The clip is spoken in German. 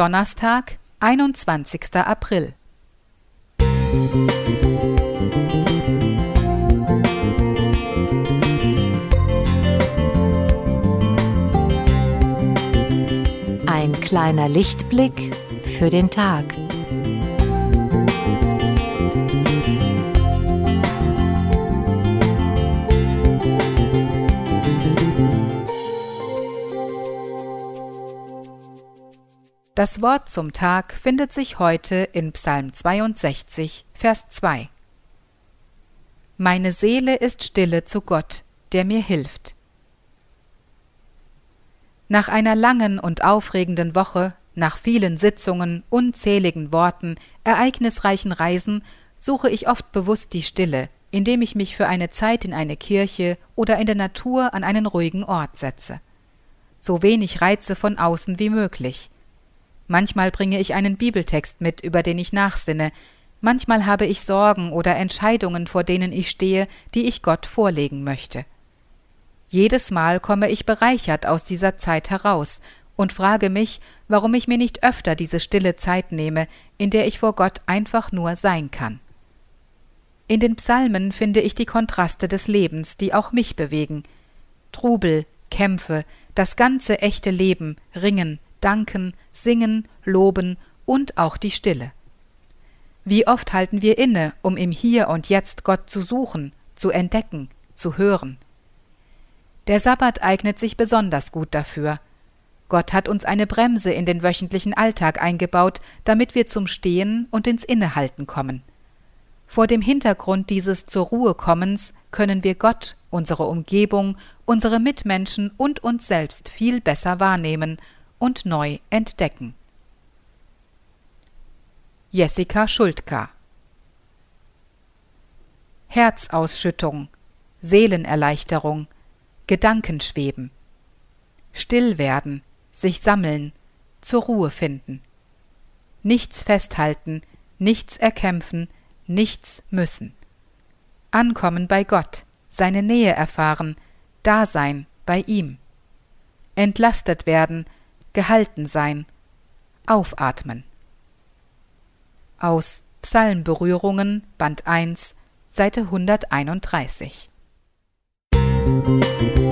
Donnerstag, 21. April. Ein kleiner Lichtblick für den Tag. Das Wort zum Tag findet sich heute in Psalm 62, Vers 2. Meine Seele ist stille zu Gott, der mir hilft. Nach einer langen und aufregenden Woche, nach vielen Sitzungen, unzähligen Worten, ereignisreichen Reisen, suche ich oft bewusst die Stille, indem ich mich für eine Zeit in eine Kirche oder in der Natur an einen ruhigen Ort setze. So wenig Reize von außen wie möglich – Manchmal bringe ich einen Bibeltext mit, über den ich nachsinne, manchmal habe ich Sorgen oder Entscheidungen, vor denen ich stehe, die ich Gott vorlegen möchte. Jedes Mal komme ich bereichert aus dieser Zeit heraus und frage mich, warum ich mir nicht öfter diese stille Zeit nehme, in der ich vor Gott einfach nur sein kann. In den Psalmen finde ich die Kontraste des Lebens, die auch mich bewegen. Trubel, Kämpfe, das ganze echte Leben, Ringen, danken, singen, loben und auch die Stille. Wie oft halten wir inne, um im Hier und Jetzt Gott zu suchen, zu entdecken, zu hören. Der Sabbat eignet sich besonders gut dafür. Gott hat uns eine Bremse in den wöchentlichen Alltag eingebaut, damit wir zum Stehen und ins Innehalten kommen. Vor dem Hintergrund dieses zur Ruhe kommens können wir Gott, unsere Umgebung, unsere Mitmenschen und uns selbst viel besser wahrnehmen und neu entdecken. Jessica Schuldka Herzausschüttung, Seelenerleichterung, Gedankenschweben, still werden, sich sammeln, zur Ruhe finden, nichts festhalten, nichts erkämpfen, nichts müssen, ankommen bei Gott, seine Nähe erfahren, Dasein bei ihm, entlastet werden, gehalten sein, aufatmen. Aus Psalmberührungen, Band 1, Seite 131. Musik